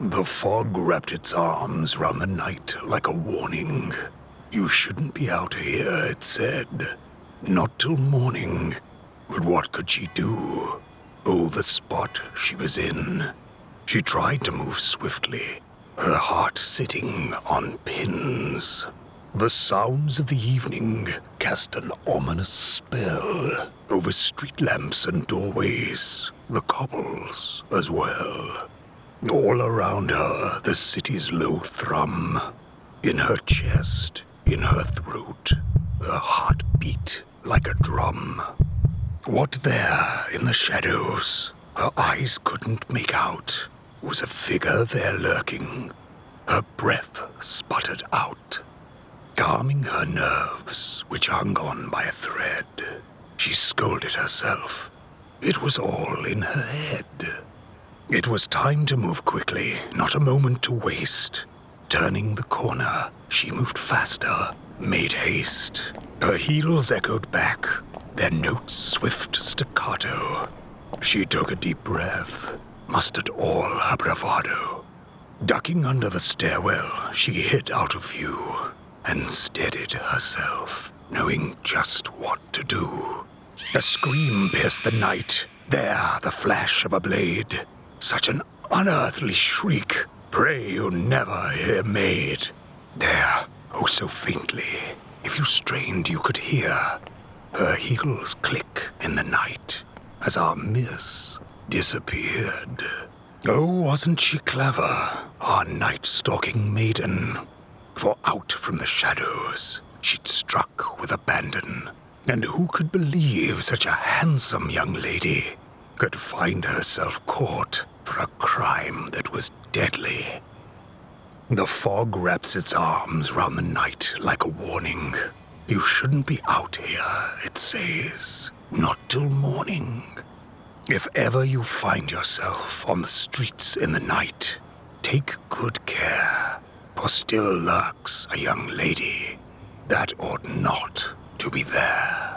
The fog wrapped its arms round the night like a warning. You shouldn't be out here, it said. Not till morning. But what could she do? Oh, the spot she was in. She tried to move swiftly, her heart sitting on pins. The sounds of the evening cast an ominous spell over street lamps and doorways, the cobbles as well. All around her, the city's low thrum. In her chest, in her throat, her heart beat like a drum. What there in the shadows her eyes couldn't make out was a figure there lurking, her breath sputtered out. Calming her nerves, which hung on by a thread, she scolded herself. It was all in her head. It was time to move quickly, not a moment to waste. Turning the corner, she moved faster, made haste. Her heels echoed back, their notes swift staccato. She took a deep breath, mustered all her bravado. Ducking under the stairwell, she hid out of view and steadied herself, knowing just what to do. A scream pierced the night. There, the flash of a blade. Such an unearthly shriek. Pray you never hear made. There, oh so faintly. If you strained, you could hear her heels click in the night as our miss disappeared. Oh, wasn't she clever, our night stalking maiden? For out from the shadows she'd struck with abandon. And who could believe such a handsome young lady could find herself caught for a crime that was deadly? The fog wraps its arms round the night like a warning. You shouldn't be out here, it says, not till morning. If ever you find yourself on the streets in the night, take good care, for still lurks a young lady that ought not to be there.